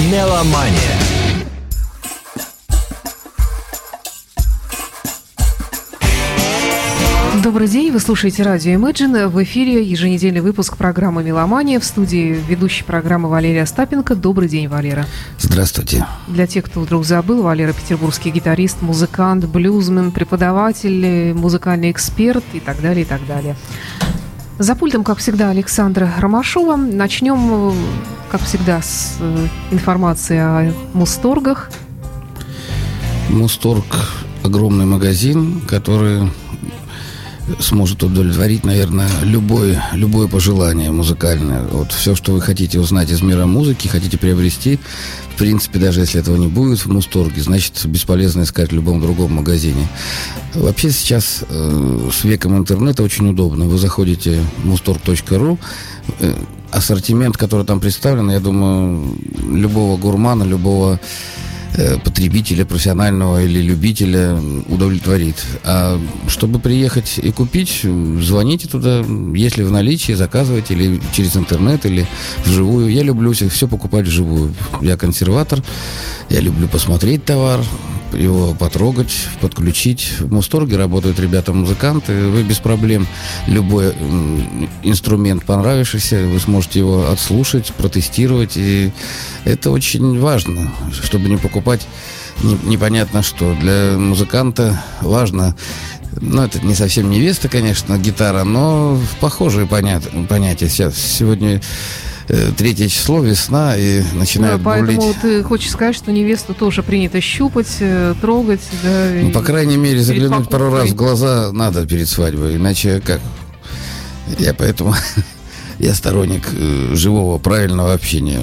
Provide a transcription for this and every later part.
Меломания. Добрый день, вы слушаете радио Imagine. В эфире еженедельный выпуск программы «Меломания». В студии ведущей программы Валерия Остапенко. Добрый день, Валера. Здравствуйте. Для тех, кто вдруг забыл, Валера – петербургский гитарист, музыкант, блюзмен, преподаватель, музыкальный эксперт и так далее, и так далее. За пультом, как всегда, Александра Ромашова. Начнем, как всегда, с э, информации о Мусторгах. Мусторг – огромный магазин, который сможет удовлетворить, наверное, любое, любое пожелание музыкальное. Вот все, что вы хотите узнать из мира музыки, хотите приобрести, в принципе, даже если этого не будет в Мусторге, значит, бесполезно искать в любом другом магазине. Вообще сейчас э, с веком интернета очень удобно. Вы заходите в mustorg.ru, э, ассортимент, который там представлен, я думаю, любого гурмана, любого потребителя, профессионального или любителя удовлетворит. А чтобы приехать и купить, звоните туда, если в наличии, заказывайте или через интернет, или вживую. Я люблю все покупать вживую. Я консерватор, я люблю посмотреть товар, его потрогать, подключить. В Мусторге работают ребята-музыканты. Вы без проблем любой инструмент понравившийся, вы сможете его отслушать, протестировать. И это очень важно, чтобы не покупать непонятно что. Для музыканта важно ну, это не совсем невеста, конечно, гитара, но похожие понятия. Сегодня Э, третье число, весна, и начинают да, поэтому бурлить. ты хочешь сказать, что невесту тоже принято щупать, э, трогать, да? Ну, по крайней мере, заглянуть пару раз в глаза надо перед свадьбой, иначе как? Я поэтому... Я сторонник э, живого, правильного общения.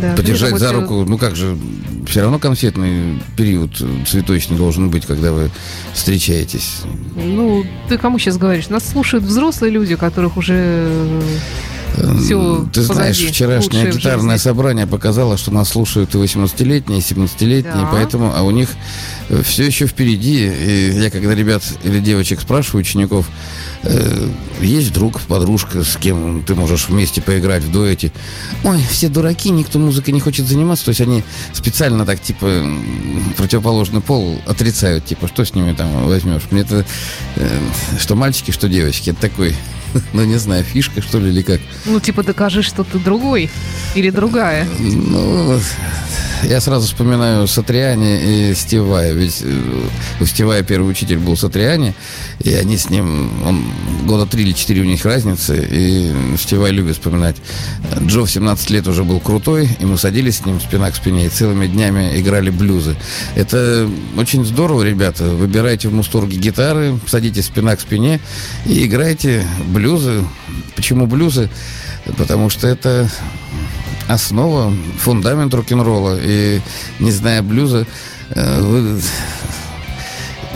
Да, Подержать за руку, ну как же, все равно конфетный период цветочный должен быть, когда вы встречаетесь. Ну, ты кому сейчас говоришь? Нас слушают взрослые люди, которых уже все Ты знаешь, вчерашнее гитарное собрание показало, что нас слушают и 18-летние, и 17-летние, да. поэтому, а у них э, все еще впереди. И я когда ребят или девочек спрашиваю, учеников, э, есть друг, подружка, с кем ты можешь вместе поиграть в дуэте. Ой, все дураки, никто музыкой не хочет заниматься. То есть они специально так, типа, противоположный пол отрицают, типа, что с ними там возьмешь. Мне это, э, что мальчики, что девочки, это такой ну, не знаю, фишка, что ли, или как. Ну, типа, докажи, что ты другой или другая. Ну, я сразу вспоминаю Сатриани и Стивая. Ведь э, у Стивая первый учитель был Сатриани, и они с ним, он года три или четыре у них разницы, и Стивай любит вспоминать. Джо в 17 лет уже был крутой, и мы садились с ним спина к спине, и целыми днями играли блюзы. Это очень здорово, ребята. Выбирайте в Мусторге гитары, садитесь спина к спине и играйте блюзы. Почему блюзы? Потому что это основа, фундамент рок-н-ролла. И не зная блюза, э, вы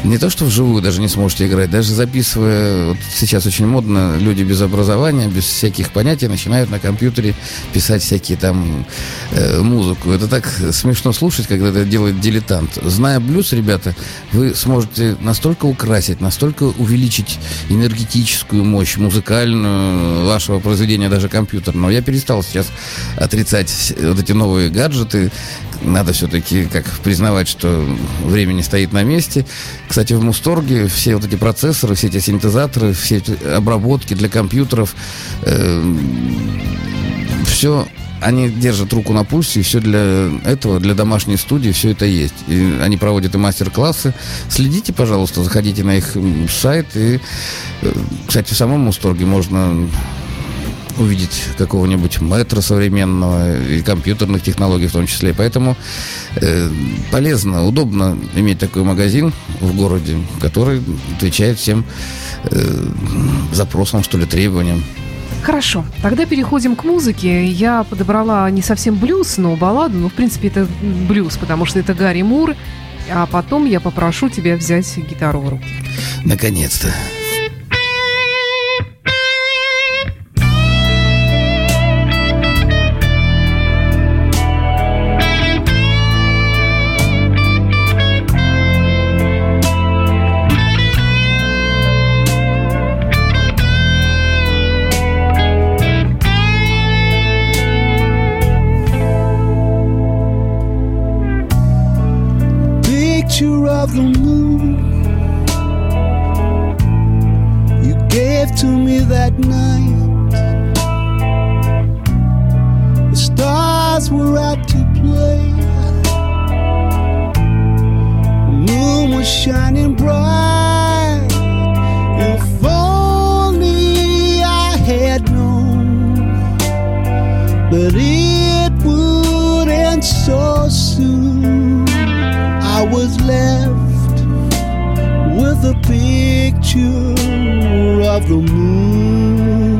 не то, что вживую даже не сможете играть, даже записывая, вот сейчас очень модно, люди без образования, без всяких понятий начинают на компьютере писать всякие там э, музыку. Это так смешно слушать, когда это делает дилетант. Зная блюз, ребята, вы сможете настолько украсить, настолько увеличить энергетическую мощь музыкальную вашего произведения, даже компьютерного. Я перестал сейчас отрицать вот эти новые гаджеты, надо все-таки как признавать, что время не стоит на месте. Кстати, в Мусторге все вот эти процессоры, все эти синтезаторы, все эти обработки для компьютеров, э, все они держат руку на пульсе, и все для этого, для домашней студии, все это есть. И они проводят и мастер-классы. Следите, пожалуйста, заходите на их сайт. И, э, кстати, в самом Мусторге можно увидеть какого-нибудь метра современного и компьютерных технологий в том числе. Поэтому э, полезно, удобно иметь такой магазин в городе, который отвечает всем э, запросам, что ли, требованиям. Хорошо, тогда переходим к музыке. Я подобрала не совсем блюз, но балладу. Ну, в принципе, это блюз, потому что это Гарри Мур. А потом я попрошу тебя взять гитару в руки. Наконец-то. Of the moon you gave to me that night. The stars were out to play. The moon was shining bright. If only I had known that I was left with a picture of the moon.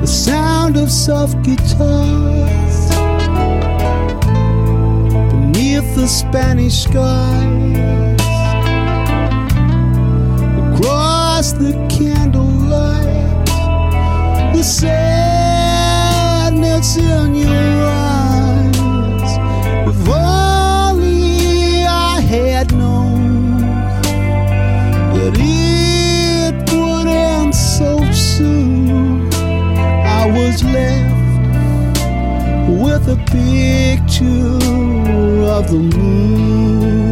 The sound of soft guitars beneath the Spanish skies. Across the candlelight, the sadness in your a picture of the moon.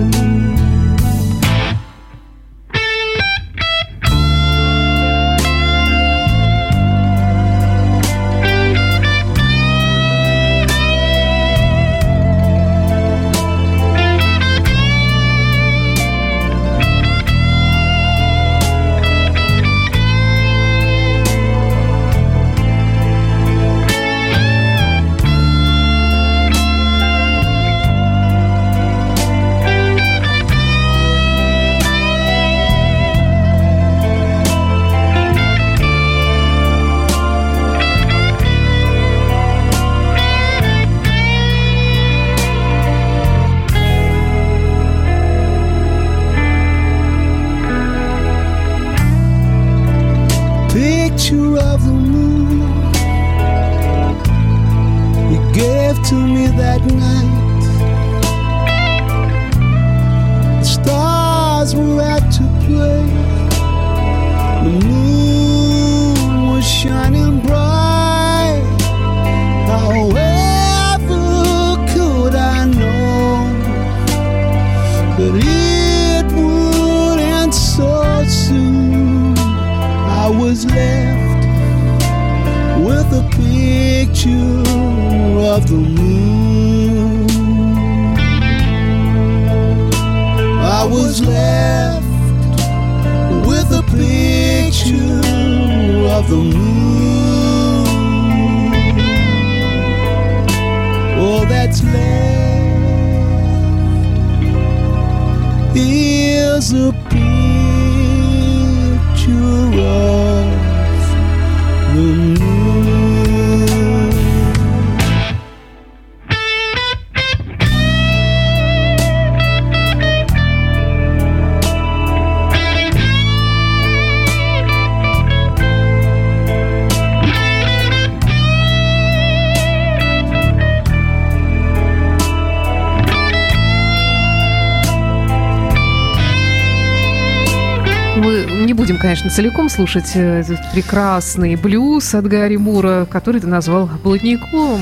Конечно, целиком слушать э, этот прекрасный блюз от Гарри Мура, который ты назвал «Блатником».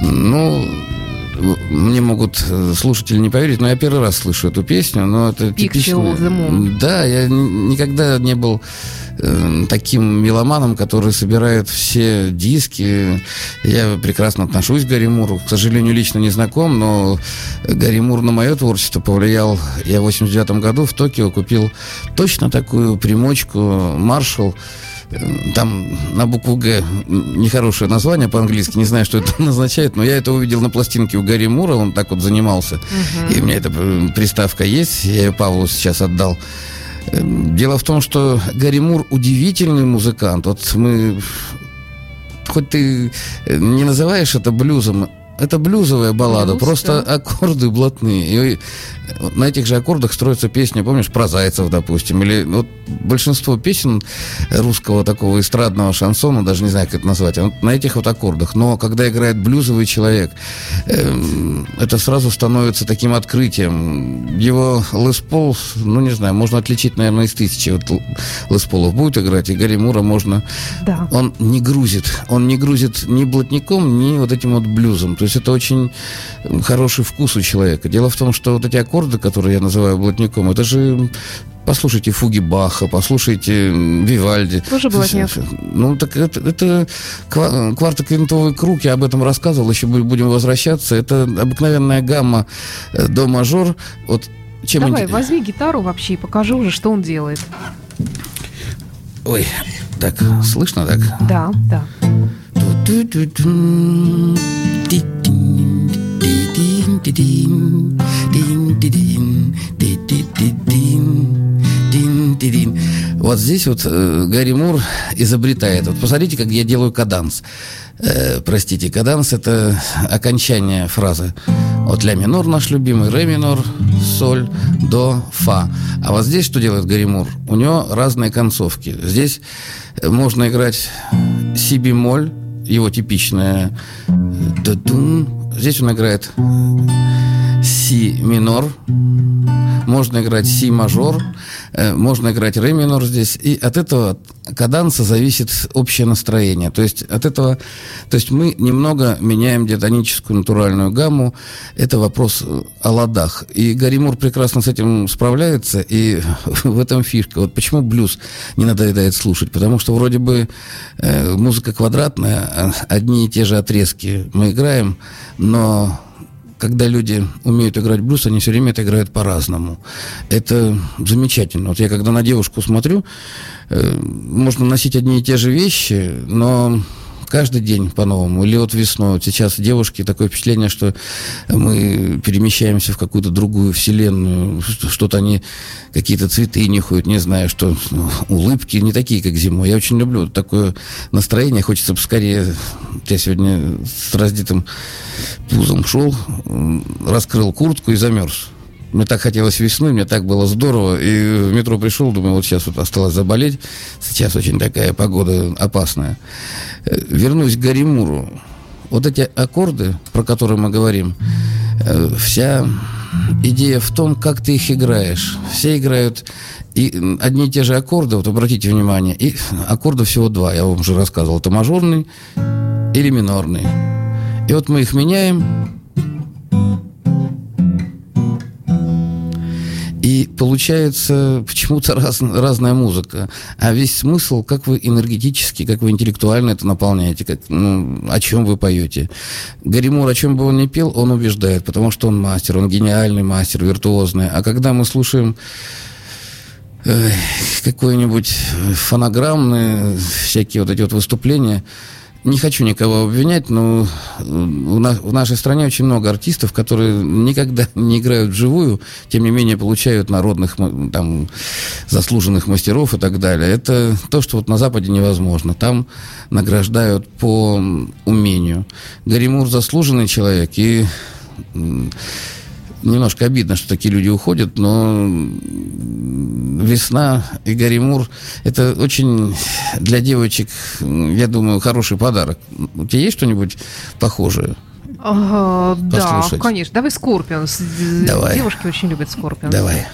Ну, мне могут э, слушатели не поверить, но я первый раз слышу эту песню, но это типично. Да, я никогда не был э, таким меломаном, который собирает все диски. Я прекрасно отношусь к Гарри Муру. К сожалению, лично не знаком, но Гарри Мур на мое творчество повлиял. Я в 89 году в Токио купил точно такую примочку «Маршал». Там на букву «Г» нехорошее название по-английски, не знаю, что это означает, но я это увидел на пластинке у Гарри Мура, он так вот занимался. И у меня эта э, приставка есть, я ее Павлу сейчас отдал. Э, Дело в том, что Гарри Мур удивительный музыкант. Вот мы... Хоть ты э, не называешь это блюзом, это блюзовая баллада, Блюз, просто да. аккорды блатные. И на этих же аккордах строится песня, помнишь, про Зайцев, допустим, или вот большинство песен русского такого эстрадного шансона, даже не знаю, как это назвать, вот на этих вот аккордах. Но когда играет блюзовый человек, эм, это сразу становится таким открытием. Его Лес Пол, ну не знаю, можно отличить, наверное, из тысячи. Вот Лес Полов будет играть, и Гарри Мура можно Да. он не грузит. Он не грузит ни блатником, ни вот этим вот блюзом. То есть это очень хороший вкус у человека. Дело в том, что вот эти аккорды, которые я называю блатником, это же Послушайте фуги Баха, послушайте Вивальди. Тоже блатняк. Ну, так это, это квартоквинтовый круг, я об этом рассказывал, еще будем возвращаться. Это обыкновенная гамма э, до мажор. Вот чем Давай, ин... возьми гитару вообще и покажи уже, что он делает. Ой, так, слышно так? Да, да. Вот здесь вот э, Гарри Мур изобретает. Вот посмотрите, как я делаю каданс. Э, простите, каданс это окончание фразы. Вот ля минор наш любимый, ре минор, соль, до, фа. А вот здесь что делает Гарри Мур? У него разные концовки. Здесь можно играть си бемоль, его типичная Здесь он играет си минор, можно играть си мажор, э, можно играть ре минор здесь. И от этого каданса зависит общее настроение. То есть от этого, то есть мы немного меняем диатоническую натуральную гамму. Это вопрос о ладах. И Гарри прекрасно с этим справляется, и в этом фишка. Вот почему блюз не надоедает слушать? Потому что вроде бы э, музыка квадратная, а одни и те же отрезки мы играем, но когда люди умеют играть блюз, они все время это играют по-разному. Это замечательно. Вот я когда на девушку смотрю, э, можно носить одни и те же вещи, но каждый день по-новому. Или вот весной. Вот сейчас девушки такое впечатление, что мы перемещаемся в какую-то другую вселенную. Что-то они какие-то цветы нюхают, не знаю, что улыбки не такие, как зимой. Я очень люблю такое настроение. Хочется поскорее... Я сегодня с раздетым пузом шел, раскрыл куртку и замерз. Мне так хотелось весны, мне так было здорово. И в метро пришел, думаю, вот сейчас вот осталось заболеть. Сейчас очень такая погода опасная. Э, вернусь к Гаримуру. Вот эти аккорды, про которые мы говорим, э, вся идея в том, как ты их играешь. Все играют и одни и те же аккорды, вот обратите внимание, и аккордов всего два, я вам уже рассказывал. Это мажорный или минорный. И вот мы их меняем, И получается почему-то раз, разная музыка. А весь смысл, как вы энергетически, как вы интеллектуально это наполняете, как, ну, о чем вы поете. Гаримур, о чем бы он ни пел, он убеждает, потому что он мастер, он гениальный мастер, виртуозный. А когда мы слушаем э, какой-нибудь фонограммные всякие вот эти вот выступления, не хочу никого обвинять, но в нашей стране очень много артистов, которые никогда не играют вживую, тем не менее получают народных, там, заслуженных мастеров и так далее. Это то, что вот на Западе невозможно. Там награждают по умению. Гаримур заслуженный человек, и немножко обидно, что такие люди уходят, но весна и Гарри это очень для девочек, я думаю, хороший подарок. У тебя есть что-нибудь похожее? Ага, да, конечно. Давай Скорпионс. Давай. Девушки очень любят Скорпионс. Давай.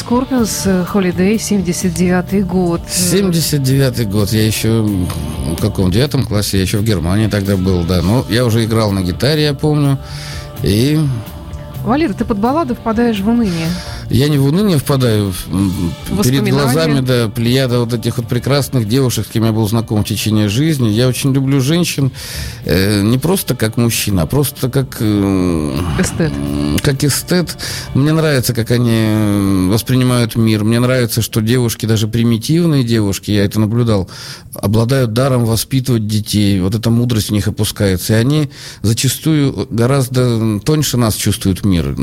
Scorpions Holiday, 79 год. 79 год. Я еще в каком девятом классе, я еще в Германии тогда был, да. Но я уже играл на гитаре, я помню. И... Валера, ты под балладу впадаешь в уныние. Я не в уныние впадаю. Перед глазами, да, плеяда вот этих вот прекрасных девушек, с кем я был знаком в течение жизни. Я очень люблю женщин э, не просто как мужчина, а просто как... Э, эстет. Как эстет. Мне нравится, как они воспринимают мир. Мне нравится, что девушки, даже примитивные девушки, я это наблюдал, обладают даром воспитывать детей. Вот эта мудрость в них опускается. И они зачастую гораздо тоньше нас чувствуют мир.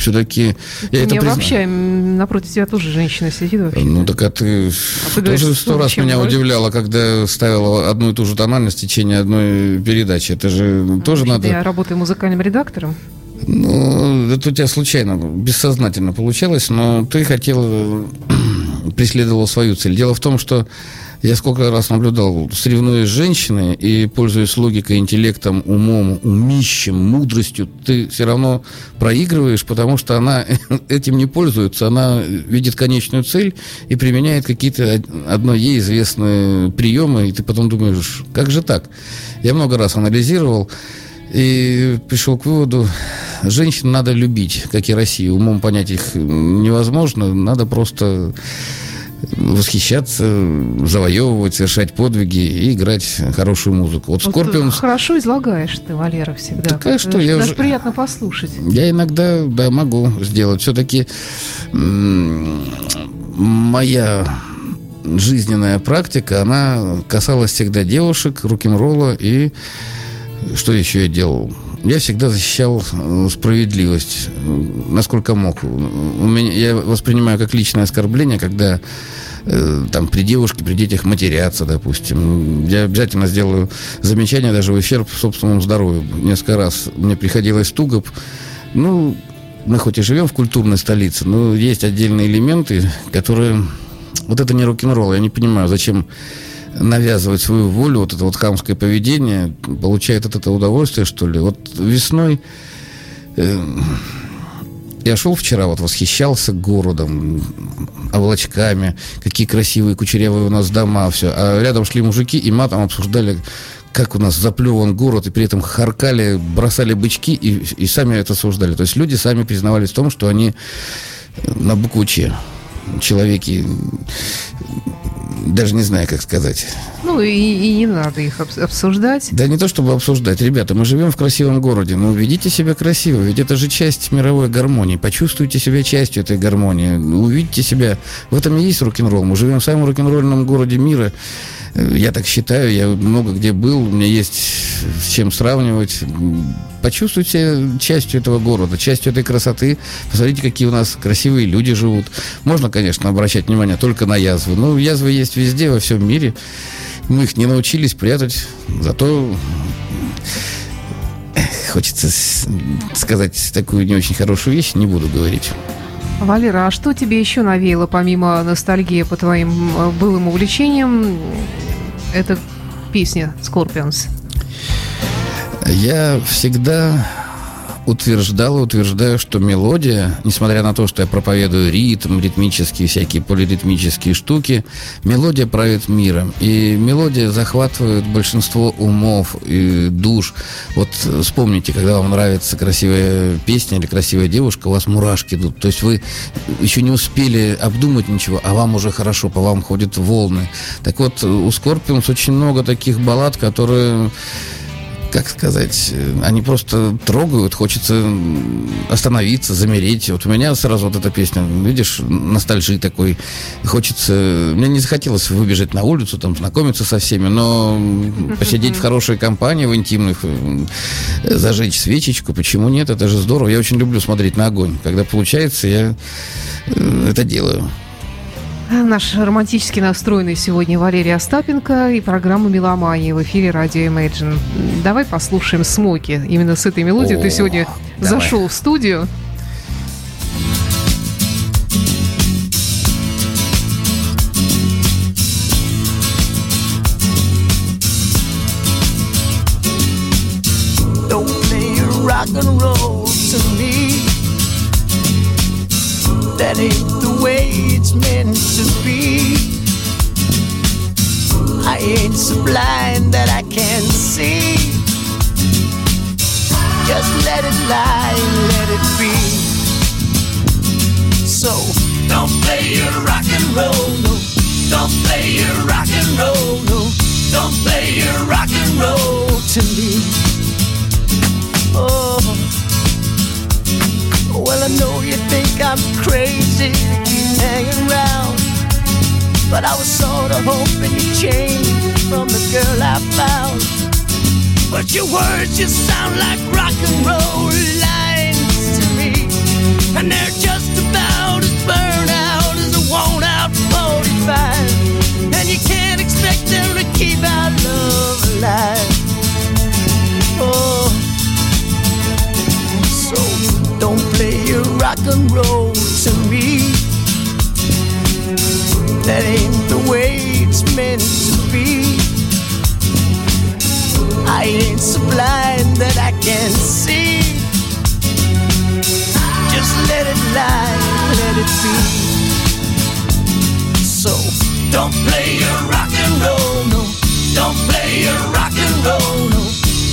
Все-таки я это признаю вообще, напротив тебя тоже женщина сидит вообще. Ну, так а ты, а ты тоже сто раз меня может? удивляла, когда ставила одну и ту же тональность в течение одной передачи. Это же а тоже надо... Я работаю музыкальным редактором. Ну, это у тебя случайно, бессознательно получалось, но ты хотел, преследовал свою цель. Дело в том, что я сколько раз наблюдал, соревнуясь с женщиной и пользуясь логикой, интеллектом, умом, умищем, мудростью, ты все равно проигрываешь, потому что она этим не пользуется. Она видит конечную цель и применяет какие-то одно ей известные приемы, и ты потом думаешь, как же так? Я много раз анализировал и пришел к выводу, женщин надо любить, как и Россию. Умом понять их невозможно, надо просто восхищаться, завоевывать, совершать подвиги и играть хорошую музыку. Вот Скорпион... Хорошо излагаешь ты, Валера, всегда. Такая что, я даже уже... приятно послушать. Я иногда, да, могу сделать. Все-таки моя жизненная практика, она касалась всегда девушек, рок-н-ролла и что еще я делал? Я всегда защищал справедливость, насколько мог. У меня, я воспринимаю как личное оскорбление, когда э, там при девушке, при детях матерятся, допустим. Я обязательно сделаю замечание даже в ущерб собственному здоровью. Несколько раз мне приходилось туго. Ну, мы хоть и живем в культурной столице, но есть отдельные элементы, которые... Вот это не рок-н-ролл. Я не понимаю, зачем навязывать свою волю, вот это вот хамское поведение, получает от этого удовольствие, что ли. Вот весной э, я шел вчера, вот восхищался городом, облачками, какие красивые, кучерявые у нас дома, все. А рядом шли мужики и матом обсуждали, как у нас заплеван город, и при этом харкали, бросали бычки и, и сами это осуждали. То есть люди сами признавались в том, что они на букву человеки даже не знаю, как сказать. Ну, и, и не надо их обсуждать. Да не то, чтобы обсуждать. Ребята, мы живем в красивом городе. Ну, ведите себя красиво. Ведь это же часть мировой гармонии. Почувствуйте себя частью этой гармонии. Увидите себя. В этом и есть рок-н-ролл. Мы живем в самом рок-н-ролльном городе мира. Я так считаю, я много где был, у меня есть с чем сравнивать. Почувствуйте частью этого города, частью этой красоты. Посмотрите, какие у нас красивые люди живут. Можно, конечно, обращать внимание только на язвы. Но язвы есть везде, во всем мире. Мы их не научились прятать. Зато хочется сказать такую не очень хорошую вещь, не буду говорить. Валера, а что тебе еще навеяло, помимо ностальгии по твоим э, былым увлечениям? Это песня Scorpions. Я всегда утверждал и утверждаю, что мелодия, несмотря на то, что я проповедую ритм, ритмические всякие полиритмические штуки, мелодия правит миром. И мелодия захватывает большинство умов и душ. Вот вспомните, когда вам нравится красивая песня или красивая девушка, у вас мурашки идут. То есть вы еще не успели обдумать ничего, а вам уже хорошо, по вам ходят волны. Так вот, у Scorpions очень много таких баллад, которые как сказать, э, они просто трогают, хочется остановиться, замереть. Вот у меня сразу вот эта песня, видишь, ностальжи такой. Хочется... Мне не захотелось выбежать на улицу, там, знакомиться со всеми, но посидеть в хорошей компании, в интимных, э, зажечь свечечку, почему нет? Это же здорово. Я очень люблю смотреть на огонь. Когда получается, я э, это делаю. Наш романтически настроенный сегодня Валерий Остапенко и программа «Меломания» в эфире радио Imagine. Давай послушаем «Смоки». Именно с этой мелодией О, ты сегодня давай. зашел в студию. Don't play rock and roll to me. That ain't blind that I can't see. Just let it lie, let it be. So don't play your rock and roll, no. Don't play your rock and roll, no. Don't play your rock and roll to me. Oh, well I know you think I'm crazy to keep hanging around. But I was sort of hoping you'd change But your words just sound like rock and roll lines to me. And they're just about as burned out as a worn out 45. And you can't expect them to keep our love alive. Oh. So don't play your rock and roll to me. That ain't the way it's meant to be. I ain't so blind that I can't see. Just let it lie, let it be. So don't play your rock and roll, no. Don't play your rock and roll, no.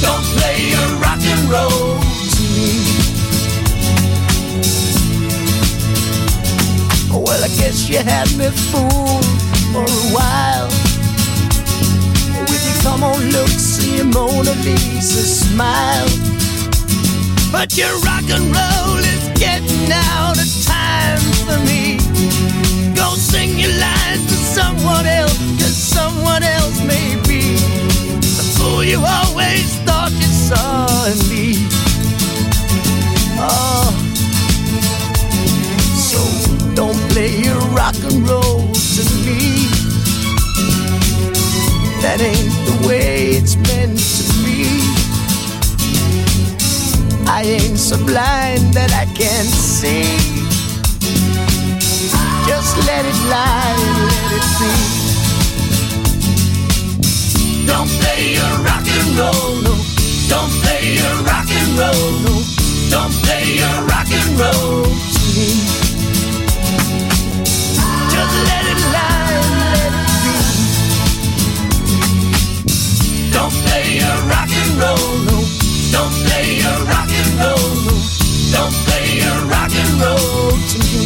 Don't play your rock and roll to me. Well, I guess you had me fooled for a while. On looks and your Mona Lisa smile. But your rock and roll is getting out of time for me. Go sing your lines to someone else, cause someone else may be so blind that I can't see. Just let it lie let it be. Don't play your rock and roll, no. Don't play your rock and roll, no. Don't play your rock and roll to me. Just let it lie let it be. Don't play your rock and roll, no. Don't play your rock and roll, no. Don't play your rock and roll to me.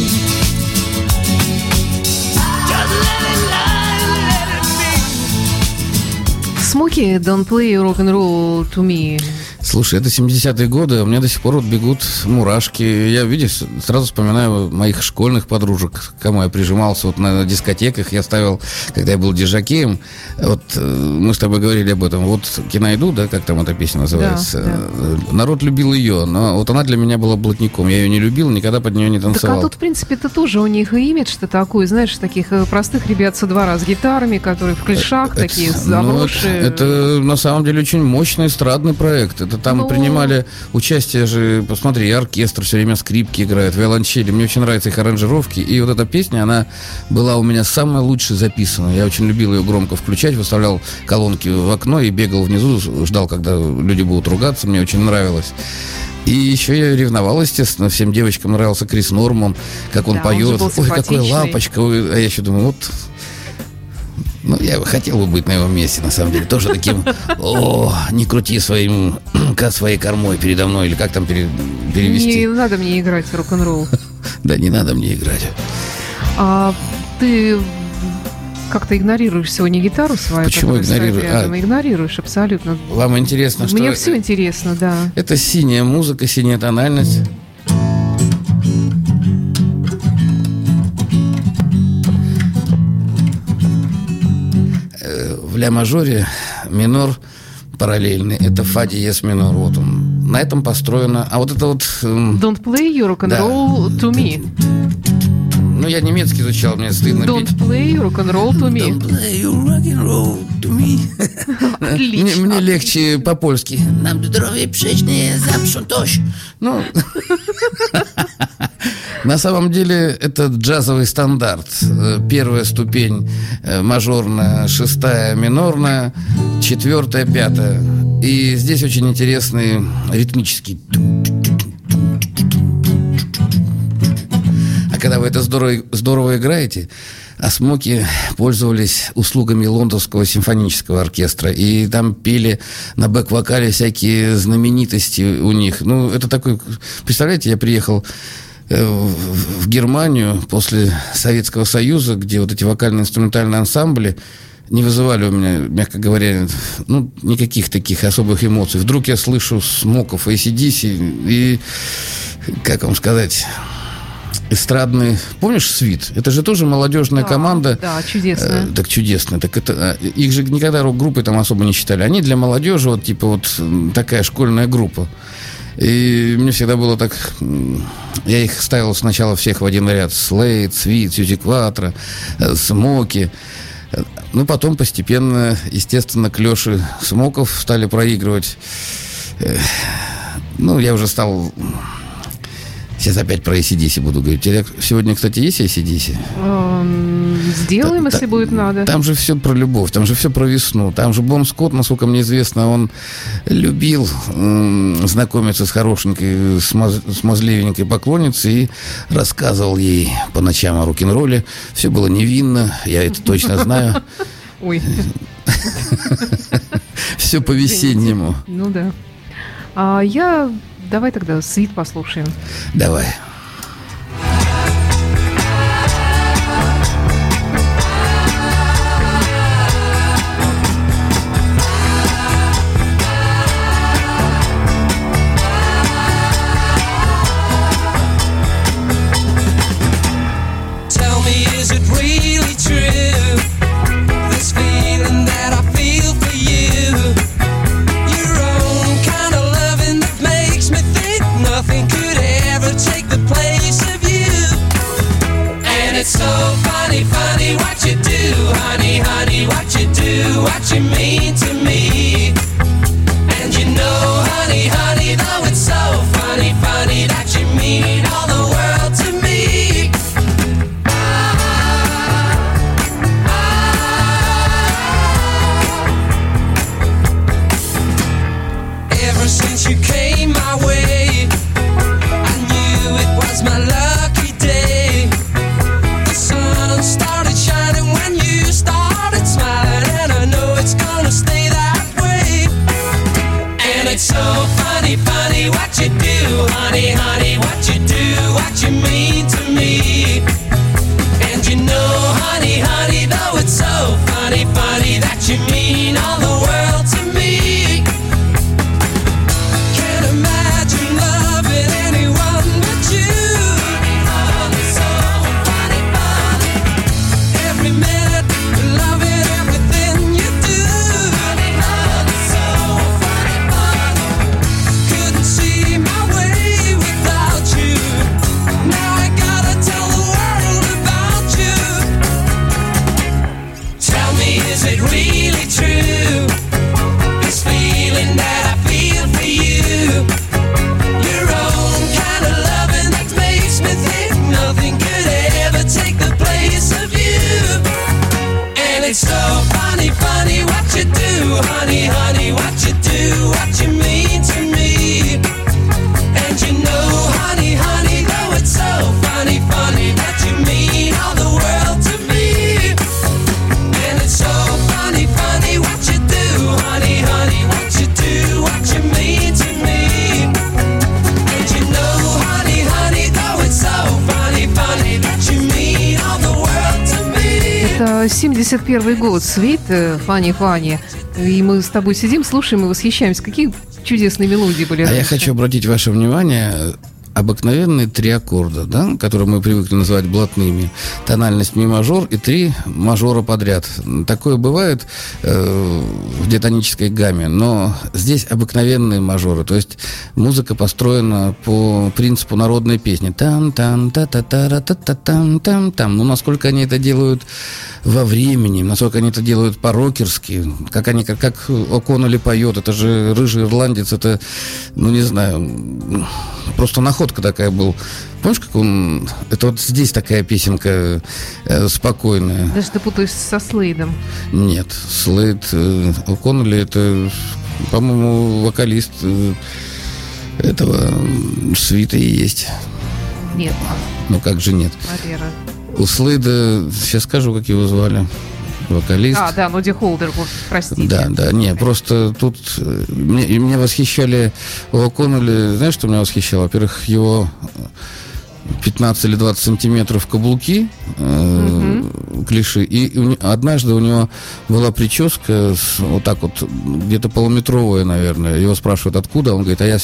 Just let it lie and let it be. Смоки Don't Play Rock and Roll to Me. Слушай, это 70-е годы, у меня до сих пор вот бегут мурашки. Я, видишь, сразу вспоминаю моих школьных подружек, к кому я прижимался вот на дискотеках. Я ставил, когда я был диджакеем, вот э, мы с тобой говорили об этом, вот «Кинайду», да, как там эта песня называется? Да, Э, Народ любил ее, но вот она для меня была блатником. Я ее не любил, никогда под нее не Так а танцевал. тут, в принципе, это тоже у них и имидж-то такой, знаешь, таких э, простых ребят со двора с гитарами, которые в клешах, Это- такие ну, заброши. это, это на самом деле очень мощный эстрадный проект. Это там Ну. принимали участие же, посмотри, оркестр все время скрипки играет, виолончели. Мне очень нравятся их аранжировки. И вот эта песня, она была у меня самая лучшая записана. Я очень любил ее громко включать, выставлял колонки в окно и бегал внизу, ждал, когда люди будут ругаться. Мне очень нравилось. И еще я ревновал, естественно, всем девочкам нравился Крис Норман, как он Да, он поет. был Ой, какой лапочка. А я еще думаю, вот ну, я бы хотел бы быть на его месте, на самом деле. Тоже таким, о, не крути своим, ка- своей кормой передо мной, или как там пере- перевести. Не надо мне играть в рок-н-ролл. Да не надо мне играть. А ты Как ты игнорируешь сегодня гитару свою? Почему игнорирую? А, игнорируешь абсолютно. Вам интересно, что... Мне все интересно, да. Это синяя музыка, синяя тональность. В ля-мажоре минор параллельный. Это фа диез минор. Вот он. На этом построено. А вот это вот... Эм, Don't play your rock and roll да. to me. Ну, я немецкий изучал, мне стыдно Don't петь. play rock and roll to me. Don't play rock and roll to me. мне, мне легче по-польски. Нам здоровье пшечные запшунтощ. Ну, на самом деле это джазовый стандарт. Первая ступень э, мажорная, шестая минорная, четвертая, пятая. И здесь очень интересный ритмический А когда вы это здорово, здорово играете, а Смоки пользовались услугами лондонского симфонического оркестра. И там пели на бэк-вокале всякие знаменитости у них. Ну, это такой... Представляете, я приехал э, в Германию после Советского Союза, где вот эти вокально-инструментальные ансамбли не вызывали у меня, мягко говоря, ну, никаких таких особых эмоций. Вдруг я слышу Смоков, ACDC, и, как вам сказать, эстрадный... Помнишь «Свит»? Это же тоже молодежная да, команда. Да, чудесная. Э, так чудесная. Так это, э, их же никогда рок-группы там особо не считали. Они для молодежи, вот типа вот такая школьная группа. И мне всегда было так... Я их ставил сначала всех в один ряд. Слейд, Свит, Сьюзи Кватро, Смоки. Ну, потом постепенно, естественно, клёши Смоков стали проигрывать. Ну, я уже стал Сейчас опять про ACDC буду говорить. Сегодня, кстати, есть ACDC? Эм, сделаем, та, если та, будет надо. Там же все про любовь, там же все про весну. Там же Бом Скотт, насколько мне известно, он любил э, знакомиться с хорошенькой, смаз, смазливенькой поклонницей и рассказывал ей по ночам о рок-н-ролле. Все было невинно, я это точно знаю. Ой. Все по-весеннему. Ну да. А я Давай тогда свит послушаем. Давай. 81 год, Свит, э, Фанни Фанни, и мы с тобой сидим, слушаем и восхищаемся. Какие чудесные мелодии были. А раньше. я хочу обратить ваше внимание, обыкновенные три аккорда, да, которые мы привыкли называть блатными. Тональность ми мажор и три мажора подряд. Такое бывает э, в диатонической гамме, но здесь обыкновенные мажоры. То есть музыка построена по принципу народной песни. Там, там, та та та та та там, там, там. Ну, насколько они это делают во времени, насколько они это делают по-рокерски, как они, как, как О'Коннелли поет, это же рыжий ирландец, это, ну, не знаю, просто находка такая был. Помнишь, как он... Это вот здесь такая песенка э, спокойная. Даже ты путаешь со Слейдом. Нет, Слейд... Э, О'Коннелли это, по-моему, вокалист э, этого свита и есть. Нет. Ну как же нет? Валера. У Слейда, сейчас скажу, как его звали вокалист. А, да, Ноди Холдер, простите. Да, да, не, просто тут э, мне, меня восхищали у О'Коннелли, знаешь, что меня восхищало? Во-первых, его 15 или 20 сантиметров каблуки, э, угу. клиши. И у, однажды у него была прическа с, вот так вот, где-то полуметровая, наверное. Его спрашивают, откуда. Он говорит, а я,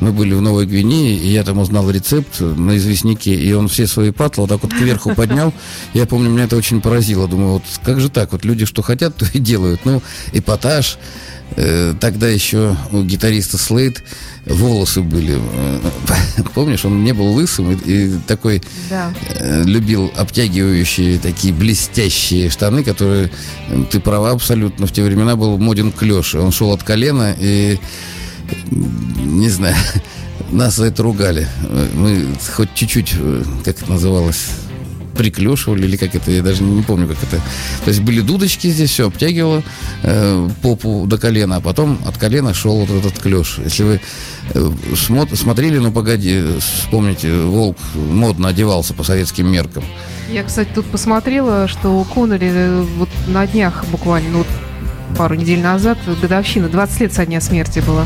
мы были в Новой Гвинее, и я там узнал рецепт на известняке, и он все свои патлы вот так вот кверху поднял. Я помню, меня это очень поразило. Думаю, вот как же так? Вот люди что хотят, то и делают. Ну, эпатаж. Э, тогда еще у гитариста Слейд волосы были. Помнишь, он не был лысым и, и такой да. э, любил обтягивающие такие блестящие штаны, которые, ты права абсолютно, в те времена был моден клеш. Он шел от колена и, не знаю, нас за это ругали. Мы хоть чуть-чуть, э, как это называлось, приклешивали, или как это, я даже не помню, как это. То есть были дудочки здесь, все обтягивало э, попу до колена, а потом от колена шел вот этот клеш. Если вы э, смотрели, ну погоди, вспомните, Волк модно одевался по советским меркам. Я, кстати, тут посмотрела, что Коннелли э, вот на днях буквально, ну, пару недель назад, годовщина, 20 лет со дня смерти была.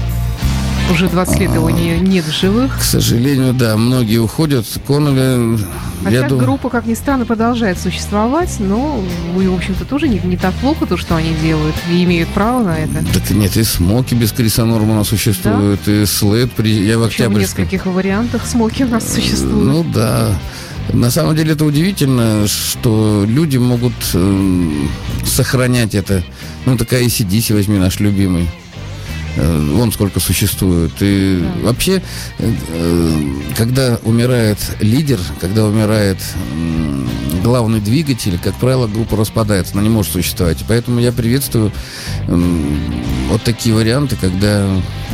Уже 20 лет его не, нет в живых. К сожалению, да, многие уходят. Коннелли... Хотя я группа, как ни странно, продолжает существовать, но, в общем-то, тоже не, не так плохо то, что они делают, и имеют право на это. Так нет, и Смоки без Криса Нормана существуют, да? и Слэд, при... я в Причем в нескольких вариантах Смоки у нас существуют. Ну да. На самом деле это удивительно, что люди могут э, сохранять это. Ну, такая ACDC возьми, наш любимый. Э, вон сколько существует. И да. вообще, э, когда умирает лидер, когда умирает главный двигатель, как правило, группа распадается, она не может существовать. Поэтому я приветствую вот такие варианты, когда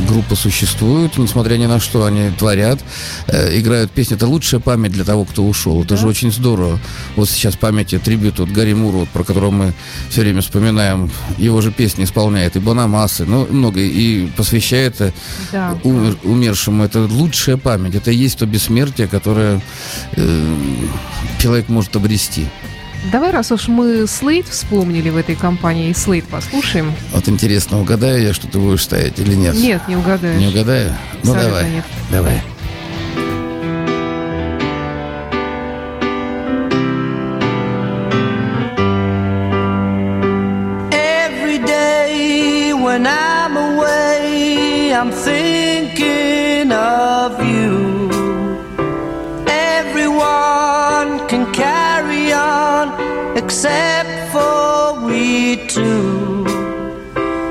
группа существует, несмотря ни на что они творят, э, играют песни. Это лучшая память для того, кто ушел. Это да? же очень здорово. Вот сейчас памяти трибют вот Гарри Муру, вот, про которого мы все время вспоминаем, его же песни исполняет и Бонамасы, ну, много, и посвящает да. умер, умершему. Это лучшая память. Это и есть то бессмертие, которое э, человек может обрести. Давай, раз уж мы Слейд вспомнили в этой компании, Слейд послушаем. Вот интересно, угадаю я, что ты будешь ставить или нет? Нет, не угадаю. Не угадаю? Ну, Абсолютно давай. Нет. Давай. Except for we two.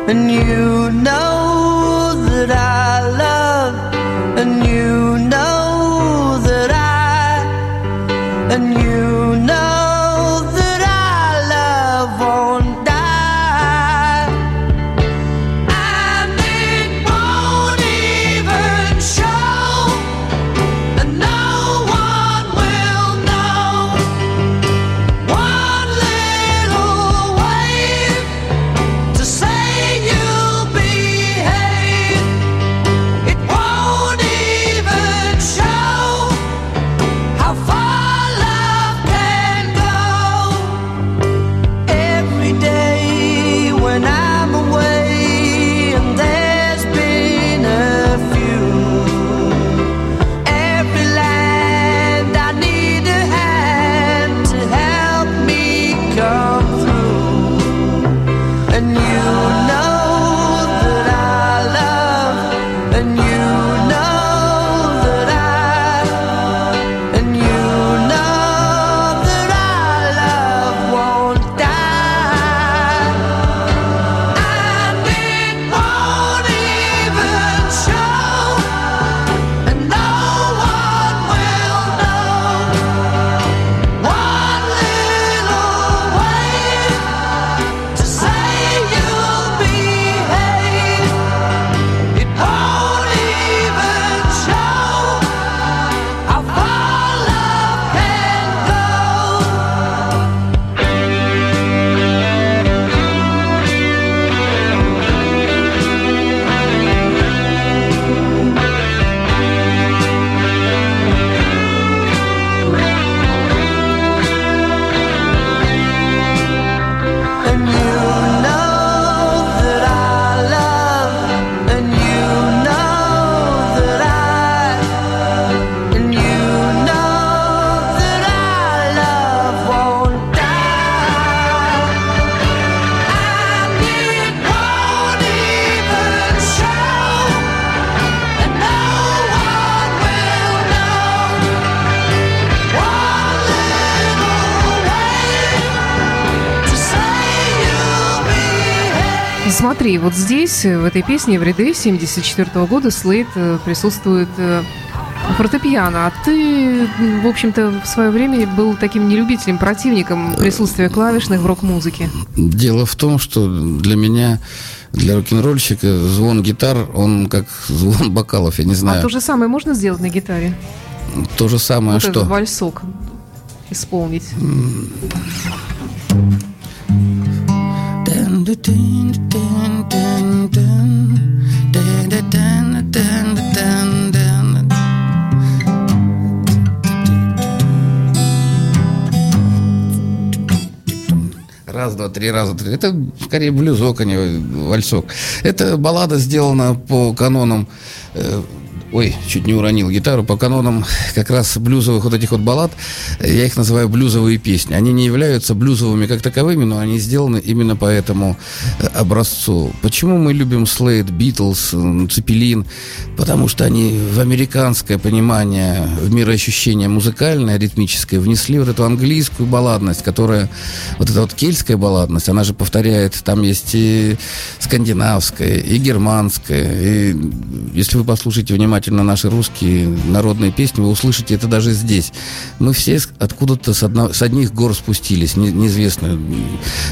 And you know здесь, в этой песне, в ряды 74 года Слейд э, присутствует э, фортепиано. А ты, в общем-то, в свое время был таким нелюбителем, противником присутствия клавишных в рок-музыке. Дело в том, что для меня для рок-н-ролльщика звон гитар, он как звон бокалов, я не знаю. А то же самое можно сделать на гитаре? То же самое, вот что? Этот вальсок исполнить. Раз, два, три, раз, два, три. Это скорее блюзок, а не вальсок. Это баллада сделана по канонам э, Ой, чуть не уронил гитару. По канонам как раз блюзовых вот этих вот баллад, я их называю блюзовые песни. Они не являются блюзовыми как таковыми, но они сделаны именно по этому э, образцу. Почему мы любим Слейд, Битлз, Цепелин? Потому что они в американское понимание, в мироощущение музыкальное, ритмическое, внесли вот эту английскую балладность, которая, вот эта вот кельтская балладность, она же повторяет, там есть и скандинавская, и германская. И если вы послушаете внимательно внимательно наши русские народные песни, вы услышите это даже здесь. Мы все откуда-то с, одно, с одних гор спустились, не, неизвестно.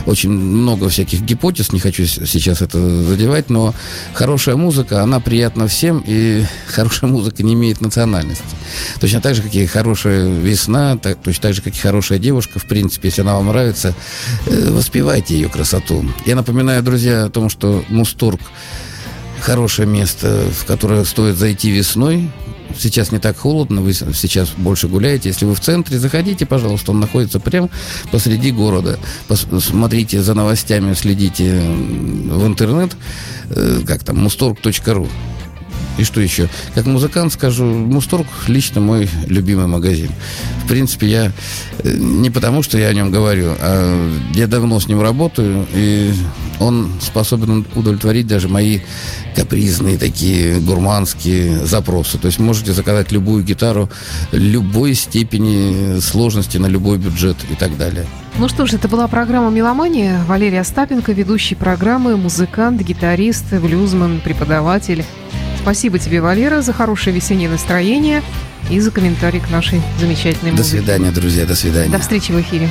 Очень много всяких гипотез, не хочу сейчас это задевать, но хорошая музыка, она приятна всем, и хорошая музыка не имеет национальности. Точно так же, как и хорошая весна, так, точно так же, как и хорошая девушка, в принципе, если она вам нравится, э, воспевайте ее красоту. Я напоминаю, друзья, о том, что Мусторг хорошее место, в которое стоит зайти весной. Сейчас не так холодно, вы сейчас больше гуляете. Если вы в центре, заходите, пожалуйста. Он находится прямо посреди города. Смотрите за новостями, следите в интернет, э, как там, mustorg.ru. И что еще? Как музыкант скажу, Мусторг лично мой любимый магазин. В принципе, я э, не потому, что я о нем говорю, а я давно с ним работаю, и он способен удовлетворить даже мои капризные такие гурманские запросы. То есть можете заказать любую гитару любой степени сложности на любой бюджет и так далее. Ну что ж, это была программа «Меломания». Валерий Остапенко, ведущий программы, музыкант, гитарист, блюзман, преподаватель. Спасибо тебе, Валера, за хорошее весеннее настроение и за комментарий к нашей замечательной музыке. До свидания, друзья, до свидания. До встречи в эфире.